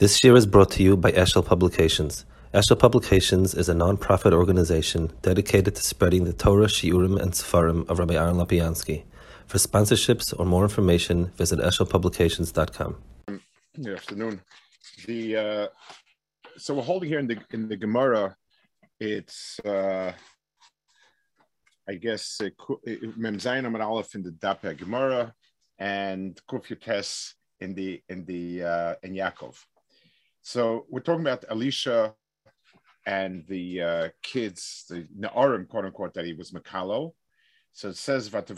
This year is brought to you by Eshel Publications. Eshel Publications is a non-profit organization dedicated to spreading the Torah, Shiurim, and Sefarim of Rabbi Aaron Lopiansky. For sponsorships or more information, visit eshelpublications.com. Good afternoon. The uh, so we're holding here in the in the Gemara. It's uh, I guess uh, Mem Zayin Amar Aleph in the Dapeh Gemara and Kuf in the in the uh, in Yaakov. So we're talking about Elisha and the uh, kids, the Na'arim, quote unquote, that he was Makalo. So it says that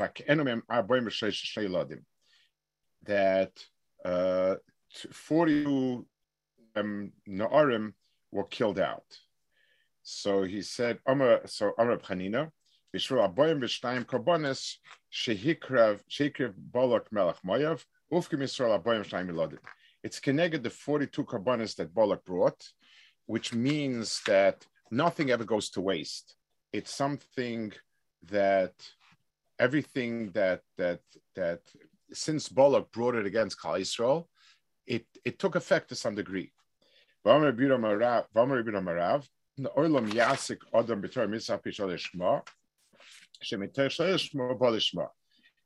uh, 42 um, Na'arim were killed out. So he said, so Amar Chanina, Bishru Aboyim Bishtaim Karbonis, Shehikrev, Shehikrev Bolak Melech Moyav, Ufkim Yisrael Aboyim Shtaim Milodim. It's connected the 42 carbonas that Balak brought, which means that nothing ever goes to waste. It's something that everything that that that since Balak brought it against Kal Israel, it, it took effect to some degree.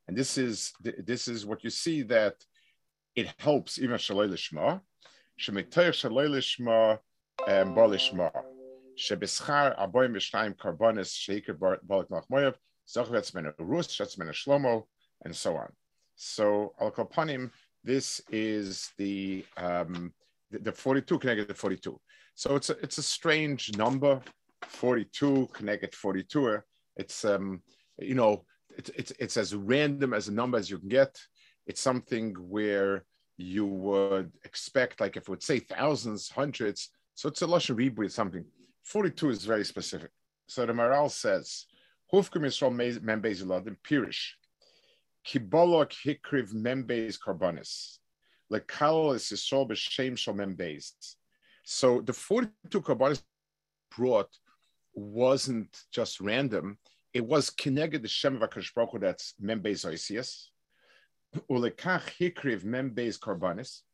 And this is this is what you see that it helps even shaloi lishma, shemitoyer shaloi lishma um, bo lishma, shebeschar aboyim b'shnayim karbonis sheikir balik nachmoyev, zochvetz men rus, shetz shlomo, and so on. So al kopanim, this is the um, the, the 42 connected to 42. So it's a, it's a strange number, 42 connected 42. It's um you know it's, it's it's as random as a number as you can get it's something where you would expect, like if it would say thousands, hundreds, so it's a Lashon Ribu, it's something. 42 is very specific. So the Maral says, Hufkum Yisrael Membez Eladim Pirish, Kibolok Hikriv Membez Karbonis, Lekal is Yisrael B'Shem Shal Membez. So the 42 Karbonis brought wasn't just random, it was connected the Shem of HaKadosh Baruch that's Membez Oisias, ולכך הקריב מ"בייז קורבנס,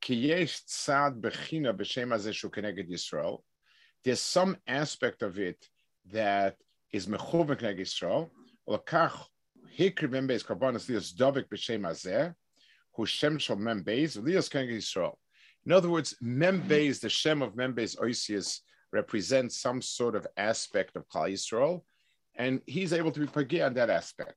כי יש צד בחינה בשם הזה שהוא כנגד ישראל. There's some aspect of it that is מכוון כנגד ישראל, ולכך הקריב מ"בייז קורבנס ליאס דבק בשם הזה, הוא שם של מ"בייז וליאס כנגד ישראל. In other words, Membeis, the Shem of Membeis Oisius, represents some sort of aspect of Klal Yisrael, and he's able to be pagi on that aspect.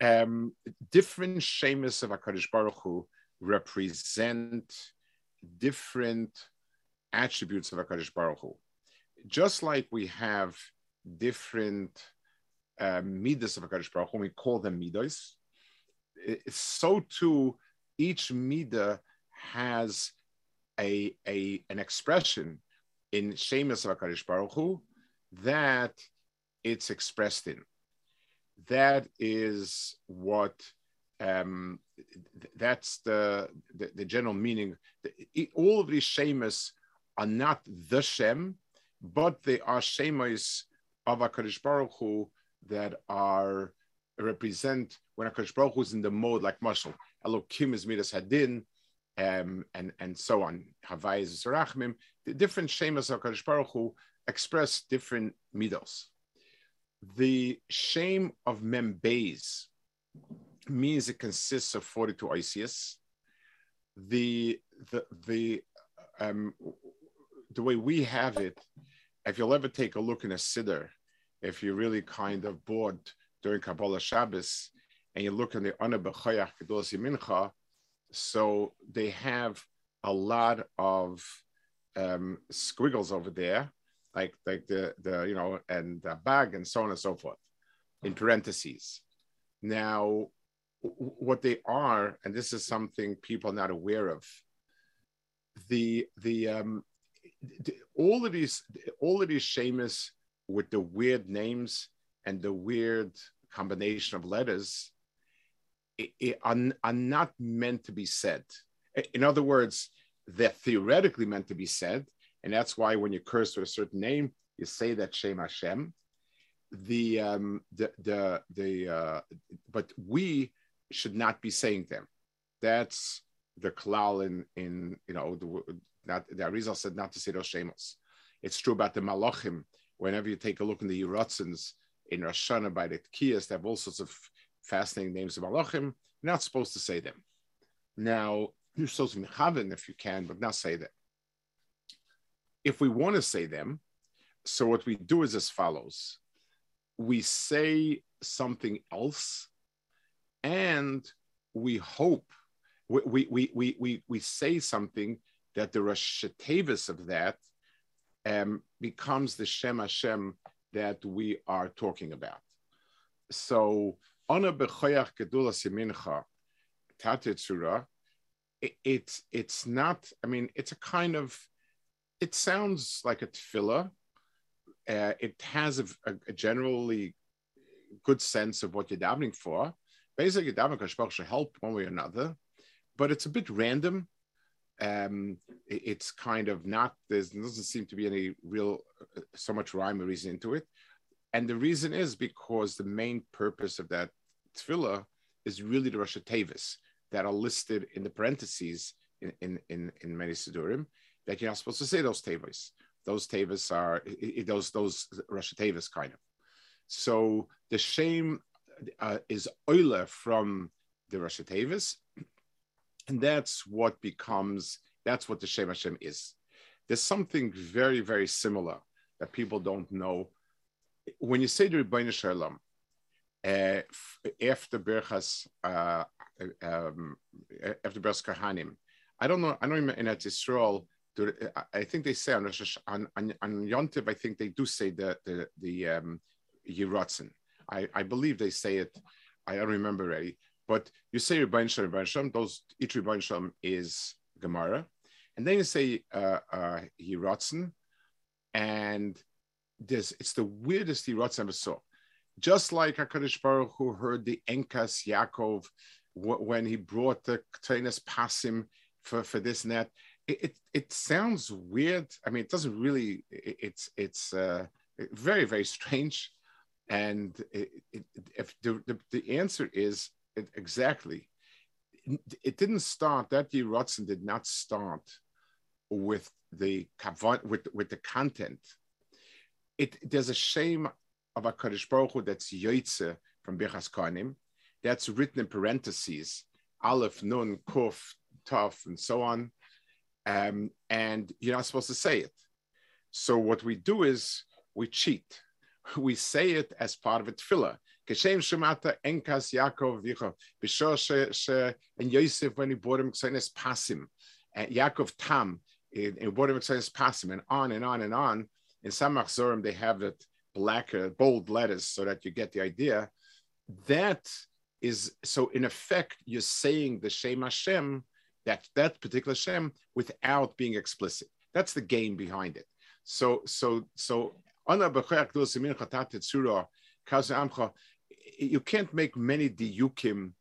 um, different shemus of Hakadosh Baruch Hu represent different attributes of Hakadosh Baruch Hu. Just like we have different uh, midas of Hakadosh Baruch Hu, we call them midas. So too, each midah has a, a an expression in shemus of Hakadosh Baruch Hu that it's expressed in that is what um, that's the, the, the general meaning. All of these shemas are not the Shem, but they are shemas of Hakadosh Baruch Hu that are represent when Hakadosh Baruch Hu is in the mode like Mashal. Elokim is Midas Hadin, um, and and so on. Havai is Rachmim. The different shemas of Hakadosh Baruch Hu express different midos the shame of Membez means it consists of 42 ICS. The the the um, the way we have it, if you'll ever take a look in a siddur, if you're really kind of bored during Kabbalah Shabbos, and you look in the Ana B'chayach Kedosi Mincha, so they have a lot of um, squiggles over there like like the the you know and the bag and so on and so forth in parentheses now what they are and this is something people are not aware of the the um all of these, all of these shamus with the weird names and the weird combination of letters it, it, are, are not meant to be said. In other words, they're theoretically meant to be said, and that's why when you curse with a certain name, you say that Shem Hashem. The um, the the the uh, but we should not be saying them. That's the klal in in you know the not the Arizal said not to say those shemos. It's true about the malachim. Whenever you take a look in the Yeratzins in Rosh Hashanah by the Tkiyas, they have all sorts of fascinating names of malachim. You're not supposed to say them. Now you're supposed to be if you can, but not say them. If we want to say them, so what we do is as follows: we say something else, and we hope we we we we, we say something that the Rosh of that um, becomes the Shem Hashem that we are talking about. So, Ona bechoyach gedula simincha tatetzura, it's it's not. I mean, it's a kind of. It sounds like a tefillah. Uh, it has a, a, generally good sense of what you're davening for. Basically, davening should help one way or another, but it's a bit random um, it's kind of not there doesn't seem to be any real uh, so much rhyme or reason into it and the reason is because the main purpose of that tefillah is really the Rosh Tevis that are listed in the parentheses in, in, in, in many Sidurim that you're not supposed to say those Tevis. Those Tevis are those those Rosh Tevis kind of. So the shame uh, is oile from the Rosh Tevis and that's what becomes, that's what the shame Hashem is. There's something very, very similar that people don't know. When you say the Rebbeinu Shalom, uh, after Berchas, uh, um, after Berchas Kahanim, I don't know, I don't remember in Israel, I think they say on, on, on, on Yontiv, I think they do say the, the, the um, Yiratzen. I, I believe they say it, I don't remember already. But you say Rebbein Shalom, Rebbein Shalom, those each Rebbein Shalom is Gemara, and then you say uh, uh, Yiratzen, and this it's the weirdest Yiratzen I ever saw. Just like Hakadosh Baruch who heard the Enkas Yaakov when he brought the Ketainas Pasim for for this and that. It, it, it sounds weird. I mean, it doesn't really. It, it's it's uh, very very strange, and it, if the, the the answer is it, exactly. It didn't start. That year, Rodson did not start with the with with the content. It there's a shame of a Kaddish Baruch Hu that's Yoitze from Bechas Kohanim. That's written in parentheses, Aleph, Nun, Kuf, Taf, and so on. Um, and you're not supposed to say it. So what we do is we cheat. We say it as part of a tefillah. Kashem Shemata Enkas Yaakov Vicha. Bishor and Yosef when he brought him Ksenes Pasim. And Yaakov Tam in brought him Ksenes Pasim and on and on and on. In some Zorim they have it black, uh, bold letters so that you get the idea. That is so in effect you're saying the Shem Hashem that that particular Shem without being explicit. That's the game behind it. So so so you can't make many diukim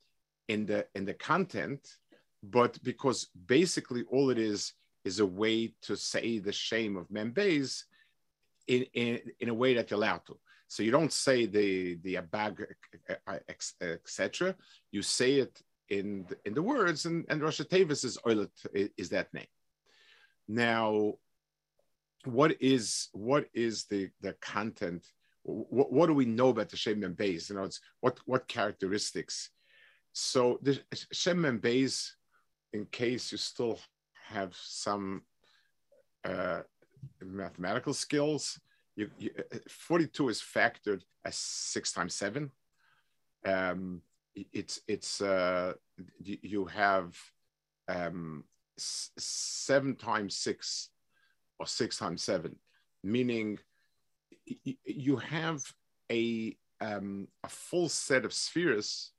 in the in the content, but because basically all it is is a way to say the shame of Membeis in, in, in a way that you're allowed to. So you don't say the the abag etc. You say it in the, in the words, and and Rosh Tevis is is that name. Now, what is what is the the content what, what do we know about the Shem and Beis? You know, it's what what characteristics. So the Shem and Beis, in case you still have some uh, mathematical skills, you, you, 42 is factored as six times seven. Um, it's it's uh, you have um, seven times six or six times seven, meaning you have a um, a full set of spheres,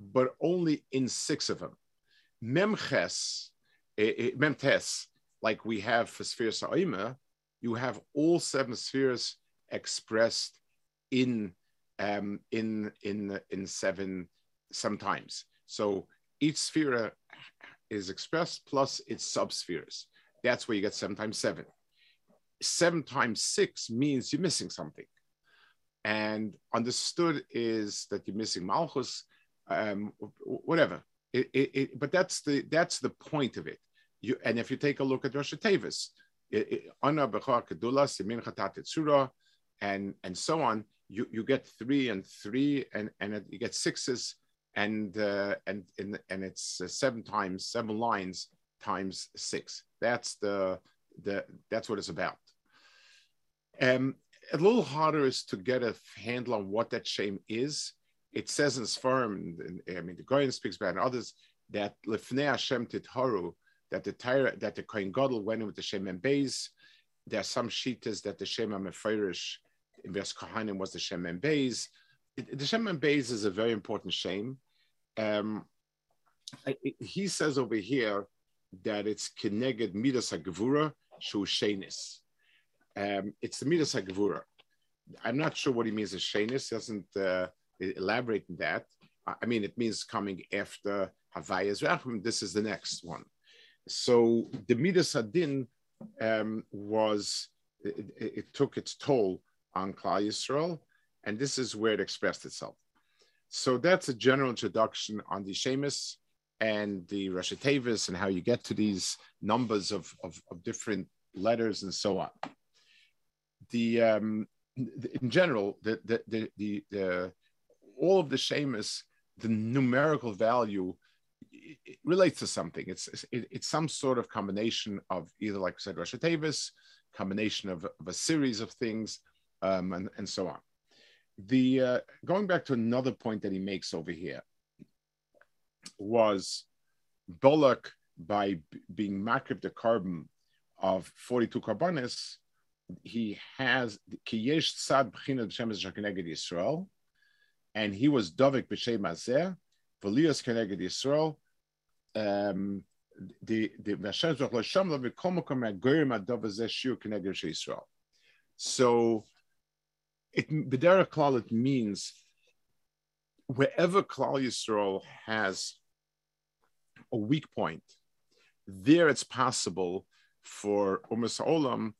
but only in six of them. Memches, eh, eh, memtes, like we have for spheres ha'oima, you have all seven spheres expressed in um, in in in seven sometimes. So each sphere is expressed plus its subspheres. That's where you get seven times seven. Seven times six means you're missing something. And understood is that you're missing Malchus, um, whatever. It, it, it, but that's the that's the point of it. You, and if you take a look at Rosh Tevis, and and so on, you, you get three and three, and and you get sixes, and uh, and and and it's uh, seven times seven lines times six. That's the the that's what it's about. Um, a little harder is to get a handle on what that shame is. It says in Sfarim, I mean, the Goyen speaks about and others that lefnei Hashem titharu, that the Tyra, that the Kohen Gadol went in with the Shem and Beis. There are some shitas that the Shem Amefirish in Ves Kohanim was the Shem and Beis. The Shem Beis is a very important shame. Um, he says over here that it's Keneged Midas HaGevura Shu Shenis. Um, it's the Midas HaGevura. I'm not sure what he means as Shenis, doesn't uh, elaborate on that. I mean, it means coming after Havayas Rachim. This is the next one. So the Midas Hadin um, was, it, it, took its toll on Klal Yisrael, and this is where it expressed itself. So that's a general introduction on the Shemus and the Rashi and how you get to these numbers of, of, of different letters and so on. The um, in general, the the the, the, the all of the Shemus, the numerical value it relates to something. It's it, it's some sort of combination of either, like I said, Rashi combination of, of a series of things, um, and, and so on. The uh, going back to another point that he makes over here was Bolak by b- being makrib the carbon of 42 carbonis, he has kiyesh sad b'chinat b'shemes keneged Yisrael, and he was dovik b'shem azeh, v'lias keneged Yisrael, um, the the Hashem Zoch L'Sham Lo V'Kol Makom Ha'Goyim Adov Azeh Shir Keneged Yisrael. So it B'derech Klal it means wherever Klal Yisrael has a weak point, there it's possible for Umas Olam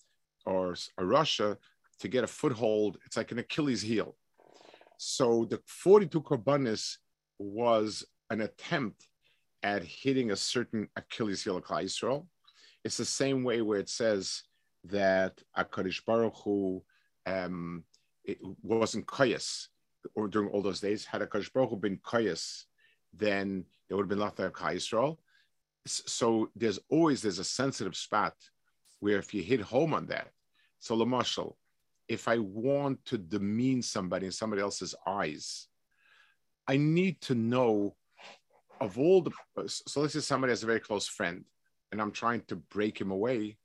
or a Russia to get a foothold. It's like an Achilles heel. So the 42 Korbanis was an attempt at hitting a certain Achilles heel of Klal Yisrael. It's the same way where it says that Akkadish Baruch Hu um, it wasn't koyas or during all those days. Had Akkadish Baruch Hu been koyas, then there would have been of Yisrael. So there's always there's a sensitive spot where if you hit home on that, so Lamashal, if I want to demean somebody in somebody else's eyes, I need to know of all the so let's say somebody has a very close friend and i'm trying to break him away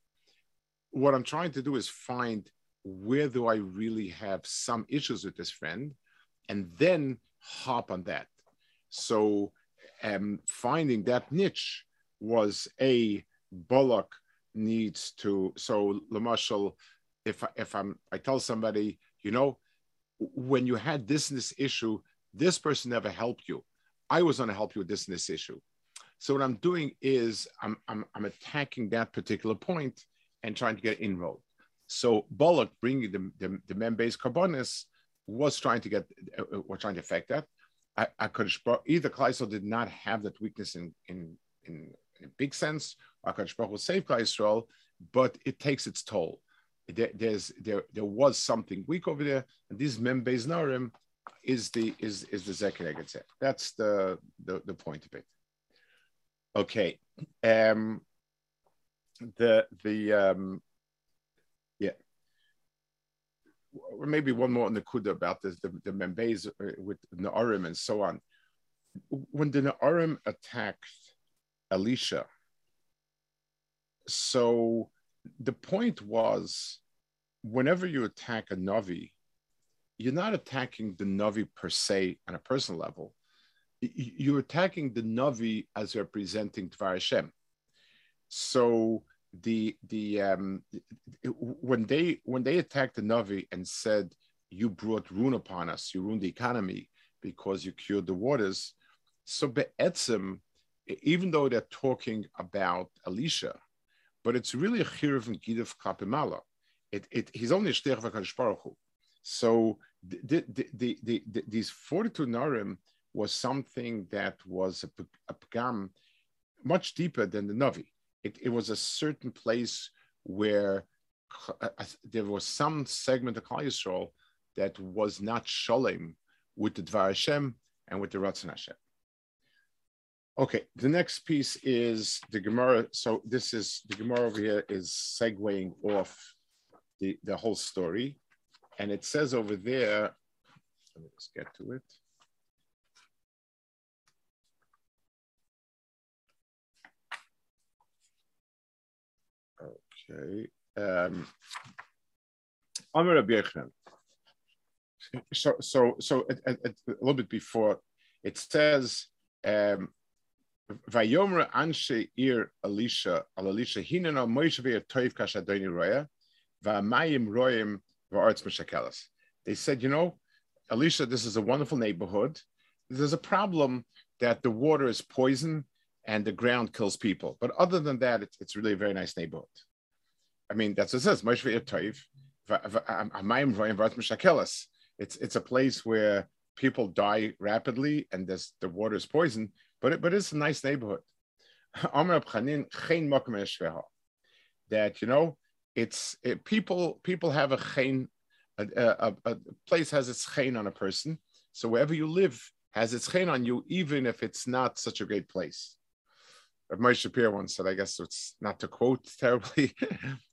what i'm trying to do is find where do i really have some issues with this friend and then hop on that so um, finding that niche was a bullock needs to so lamashal if if i'm i tell somebody you know when you had this this issue this person never helped you I was going to help you with this and this issue. So what I'm doing is I'm, I'm, I'm attacking that particular point and trying to get inroad. So Balak bringing the, the, the membrane-based carbonis was trying to get, uh, was trying to affect that. I, I could either Kleisel did not have that weakness in, in, in, in a big sense, or Akadosh Baruch will save Kleisel, but it takes its toll. There, there's there there was something weak over there, and these members narim is the is is the Zekeneged That's the, the the point of it. Okay. Um the the um yeah or maybe one more on the kuda about this the, the membez uh, with Naarim and so on. When the Naarim attacked Elisha, so the point was whenever you attack a Navi, you're not attacking the Navi per se on a personal level. You're attacking the Navi as representing Dvar Hashem. So the the um, when they when they attacked the Navi and said, "You brought ruin upon us. You ruined the economy because you cured the waters." So be'etzim, even though they're talking about Elisha, but it's really a chirav and gidav kapimala. It, it he's only a v'kadosh So the, the, the, the, these 42 narim was something that was a, a pgam much deeper than the Navi. It, it was a certain place where uh, there was some segment of Klal Yisrael that was not shalom with the Dvar Hashem and with the Ratzon Hashem. Okay, the next piece is the Gemara. So this is the Gemara over here is segueing off the, the whole story. And it says over there, let me just get to it. Okay. Um, so, so, so a, a, a, little bit before it says, um, Vayomer anshe ir Elisha al Elisha hinena Moshe ve'er toiv kashadoni roya va'mayim royim va'arts meshakelas. They said, you know, Elisha, this is a wonderful neighborhood. There's a problem that the water is poison and the ground kills people. But other than that, it's, it's really a very nice neighborhood. I mean, that's what it says. Moshe ve'er toiv. It's it's a place where people die rapidly and there's the water is poison but it, but it's a nice neighborhood. that you know, it's it, people people have a chen, a, a, a, place has its chen on a person. So wherever you live has its chen on you, even if it's not such a great place. Moshe Shapiro once said, I guess it's not to quote terribly.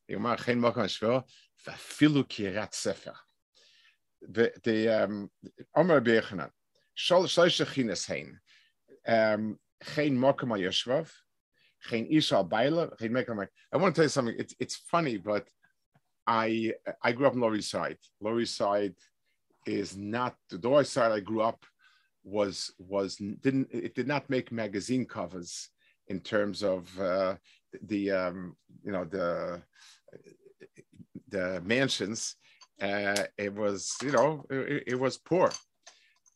I want to tell you something. It's it's funny, but I I grew up in Lower East Side. Lower East Side is not the Lower East Side I grew up was was didn't it did not make magazine covers in terms of uh, the um, you know the the mansions. Uh, it was you know it, it was poor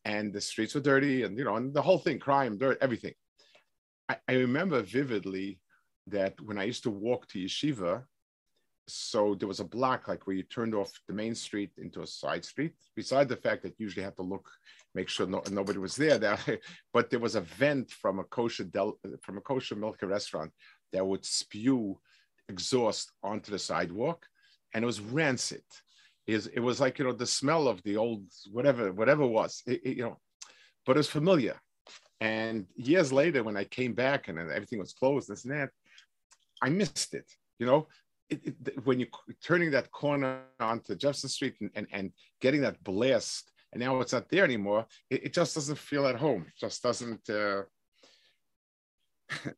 and the streets were dirty and you know and the whole thing crime dirt everything I, I, remember vividly that when i used to walk to yeshiva so there was a block like where you turned off the main street into a side street beside the fact that you usually have to look make sure no, nobody was there there but there was a vent from a kosher del, from a kosher milk restaurant that would spew exhaust onto the sidewalk and it was rancid. It was like you know the smell of the old whatever whatever was it, it, you know but it was familiar. And years later when i came back and everything was closed this and that i missed it you know? It, when you're turning that corner onto jefferson street and, and, and, getting that blast and now it's not there anymore it, just doesn't feel at home. It just doesn't uh...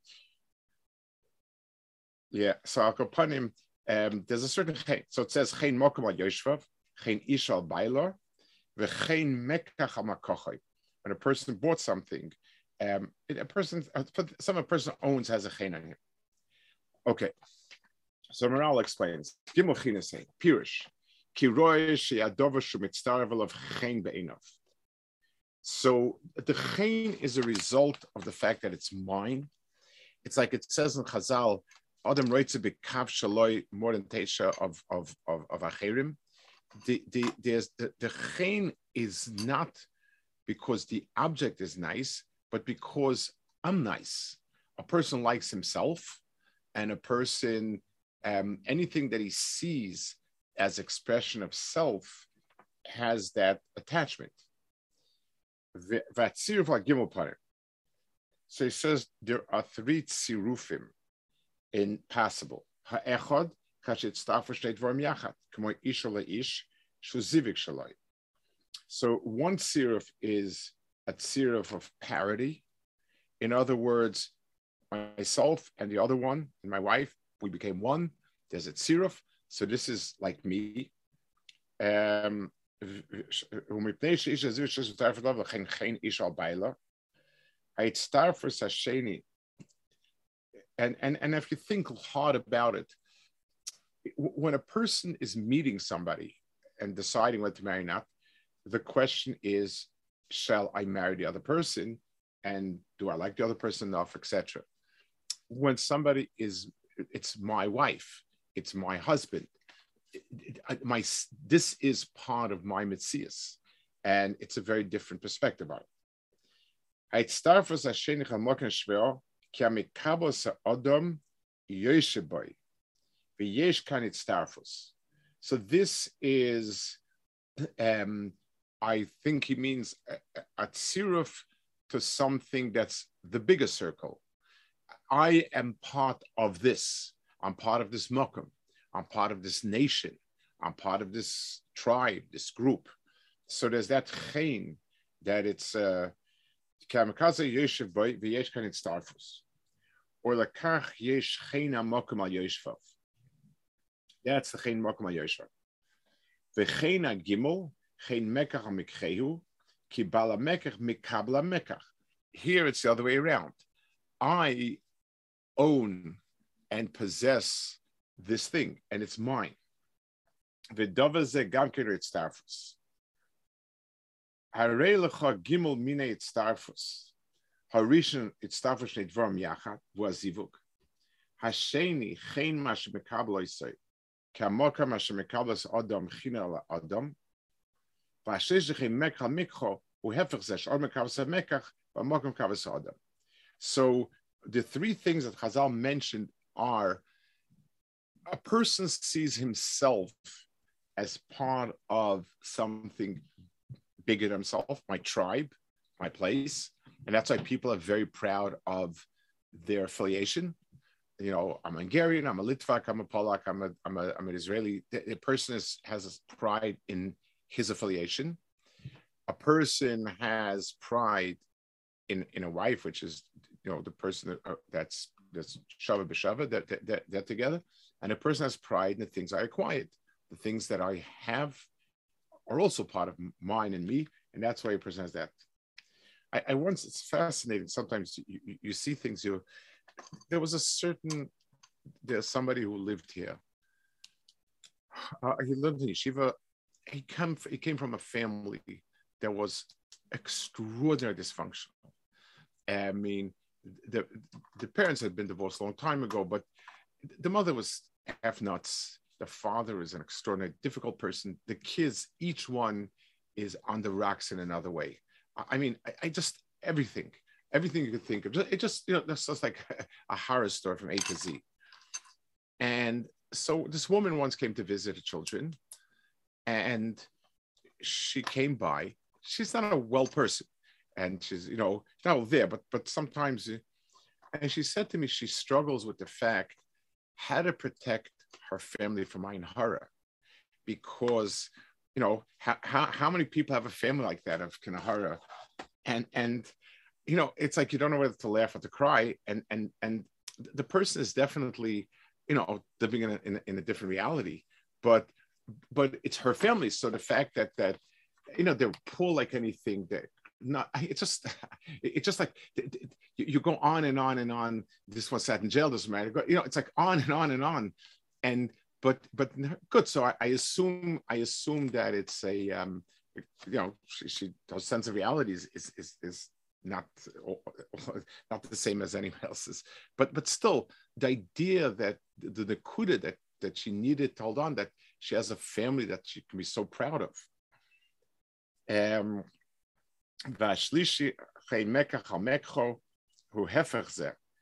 yeah so i'll upon him um, there's a certain chain. so it says chen mokum al yoshvav, chen ish al bailor, v'chein mekach al When a person bought something, um, a person, some a person owns has a chen on him. Okay, so Maral explains. Gimel chinesein pirish ki roy she'adova shumitztaravel of chen be'enov. So the chen is a result of the fact that it's mine. It's like it says in Chazal, Adam writes a big kav shaloi more than teisha of of of, of acherim. The the there's the the is not because the object is nice, but because I'm nice. A person likes himself, and a person um, anything that he sees as expression of self has that attachment. So he says there are three tzirufim shaloi. So one siruf is a siruf of parity. In other words, myself and the other one, and my wife, we became one. There's a siruf. So this is like me. Um, Ait star for Sasheni and and and if you think hard about it, when a person is meeting somebody and deciding whether to marry or not, the question is, shall I marry the other person? And do I like the other person enough, etc. When somebody is, it's my wife, it's my husband, my this is part of my mitzias, and it's a very different perspective on it. Etztarfus. So this is, um, I think he means a, a to something that's the bigger circle. I am part of this. I'm part of this mokum. I'm part of this nation. I'm part of this tribe, this group. So there's that chain that it's uh, kamikaze yeshiv v'yesh kan starfus, or lakach yesh chain amokum al yeshvav. That's the chain mokum al yeshvav. V'chein gimel chain mekach al mikchehu ki bala mekach mikabla mekach. Here it's the other way around. I own and possess this thing, and it's mine. V'dova ze gam it's starfus. Harei lecha gimel mine it starfus. Harishon it starfus yachat v'azivuk. Hasheni chen mash mekablo yisay. Kamoka mash mekablos adam china adam. V'ashish lechem mekha mikcho uhefech zesh or mekablos mekach v'mokom kablos adam. So the three things that Chazal mentioned are a person sees himself as part of something bigger than himself, my tribe, my place. And that's why people are very proud of their affiliation. You know, I'm Hungarian, I'm a Litvak, I'm a Polak, I'm a, I'm a, I'm an Israeli. The, the person is, has pride in his affiliation. A person has pride in, in a wife, which is, you know, the person that, uh, that's that's shava b'shava that, that, that, that together. And a person has pride in the things I acquired. The things that I have are also part of mine and me. And that's why he presents that. I, I once, it's fascinating. Sometimes you, you, you see things, you, there was a certain, there's somebody who lived here. Uh, he lived in yeshiva. He came, he came from a family that was extraordinarily dysfunctional. I mean, the the parents had been divorced a long time ago, but the mother was half nuts. The father is an extraordinary, difficult person. The kids, each one is on the rocks in another way. I mean, I, I just everything, everything you could think of. It just you know, that's just like a horror story from A to Z. And so this woman once came to visit her children, and she came by. She's not a well person and she's you know not there but but sometimes and she said to me she struggles with the fact how to protect her family from Ein Hara because you know how, how, how many people have a family like that of Kanahara and and you know it's like you don't know whether to laugh or to cry. And and and the person is definitely you know living in a, in in a different reality. But but it's her family. So the fact that that you know they're poor like anything that not it's just it's just like you go on and on and on. This one sat in jail doesn't matter. You know it's like on and on and on and but but good so i, I assume i assume that it's a um you know she, she her sense of reality is is is, is not not the same as anyone else's but but still the idea that the the kuda that that she needed to hold on that she has a family that she can be so proud of um והשלישי, אחרי מקח על מקחו, הוא הפך זה,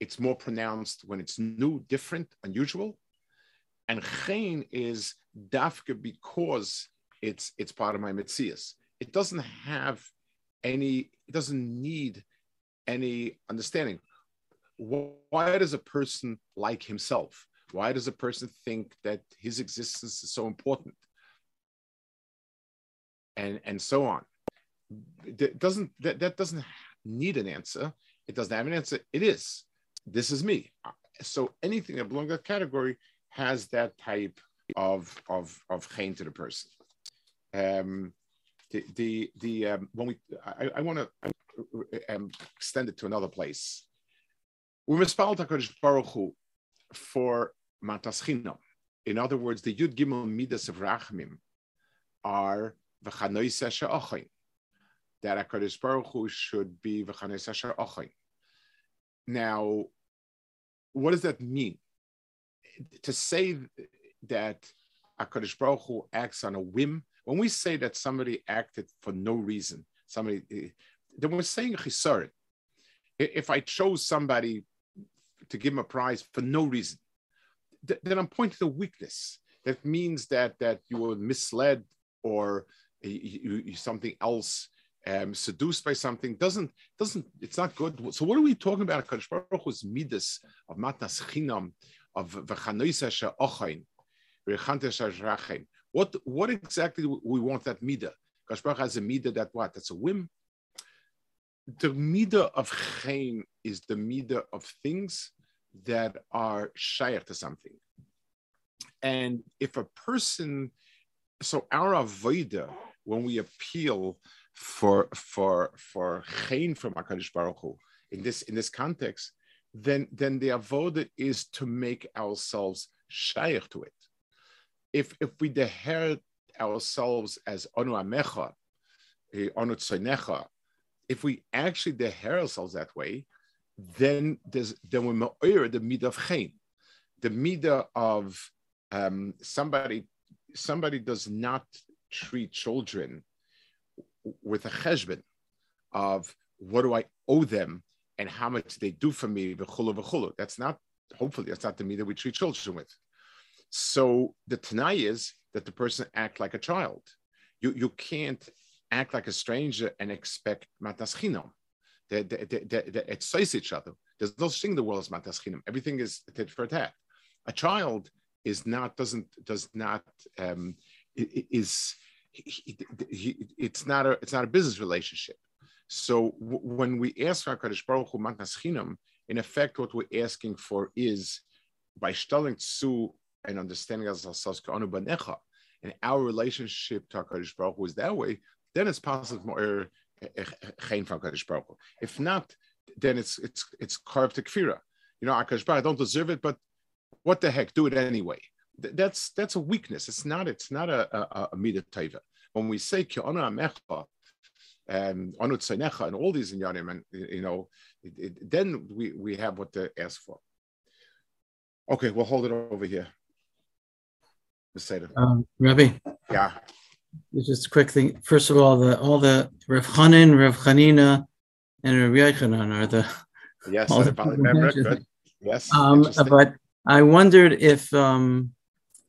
it's more pronounced when it's new, different, unusual, and Chain is dafka because it's it's part of my mitzias. It doesn't have any. It doesn't need any understanding. why does a person like himself? Why does a person think that his existence is so important? And and so on. That doesn't that, that doesn't need an answer. It doesn't have an answer. It is. This is me. So anything that belongs to that category has that type of of of chain to the person. Um, the the the um, when we I, I want to um, extend it to another place. We mispal Hakadosh Baruch Hu for matas. In other words, the Yud Gimel Midas of Rachmim are v'chanois asher That Hakadosh Baruch Hu should be v'chanois asher Now, what does that mean? To say that Hakadosh Baruch Hu acts on a whim. When we say that somebody acted for no reason, somebody, eh, then we're saying chisarit. If I chose somebody to give him a prize for no reason, then I'm pointing to weakness. That means that that you were misled or you, you, something else um, seduced by something doesn't doesn't it's not good. So what are we talking about? Kadosh Baruch Hu's midas of matnas chinam of v'chanoisa she'ochain v'chantes What what exactly we want that midah? Kadosh Baruch has a midah that what? That's a whim. The midah of chain is the midah of things that are shaykh to something. And if a person, so our avoida, when we appeal for for for chain from Hakadosh Baruch Hu in this in this context, then then the avoda is to make ourselves shaykh to it. If if we deher ourselves as onu amecha, eh, onu tzonecha, if we actually deher ourselves that way, then there's then we're ma'ir the midah of the midah of um, somebody somebody does not treat children with a cheshbon of what do I owe them and how much they do for me, v'chulu v'chulu. That's not, hopefully, that's not the me that we treat children with. So the Tanai is that the person act like a child. You, you can't act like a stranger and expect matas chinam. They, they, they, they, each other. There's no such thing in the world as matas chinam. Everything is tit for tat. A child is not, doesn't, does not, um, is, he, it's not a it's not a business relationship. So w- when we ask Hakadosh Baruch Hu matnas Chinam, in effect, what we're asking for is by stalling tzu and understanding ourselves banecha, and our relationship to Hakadosh Baruch Hu is that way, then it's possible more eh, eh, chain from Hakadosh Baruch Hu. If not, then it's it's it's carved to kfira. You know, Hakadosh Baruch I don't deserve it, but what the heck, do it anyway that's that's a weakness. It's not it's not a a, a taiva. When we say ki'ona amecha and onut tzanecha and all these inyanim, and you know, it, it, then we we have what to ask for. Okay, we'll hold it over here. Um, Rabbi. Yeah. Just a quick thing. First of all, the all the Rav Hanan, Rav Hanina, and Rav Yechanan are the yes, all the. Yes. Um, but I wondered if um,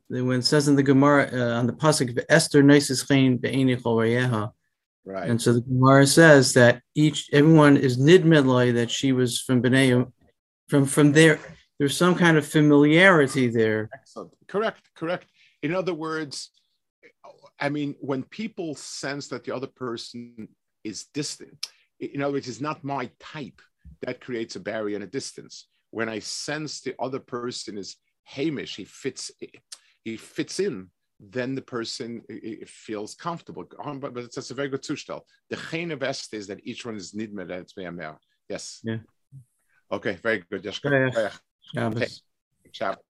when it says in the Gemara uh, on the pasuk Esther noises be'eni Right. And so the Gemara says that each everyone is nidmidlai that she was from Bnei from from there. There's some kind of familiarity there. Excellent. Correct. Correct. In other words, I mean, when people sense that the other person is distant, in other words, is not my type, that creates a barrier and a distance. When I sense the other person is Hamish, he fits he fits in, then the person feels comfortable. But, but it's, it's a very good zustand. The chain of est is that each one is nidmer that it's mehr. Yes. Yeah. Okay, very good. Yes. Yeah. Shabbos.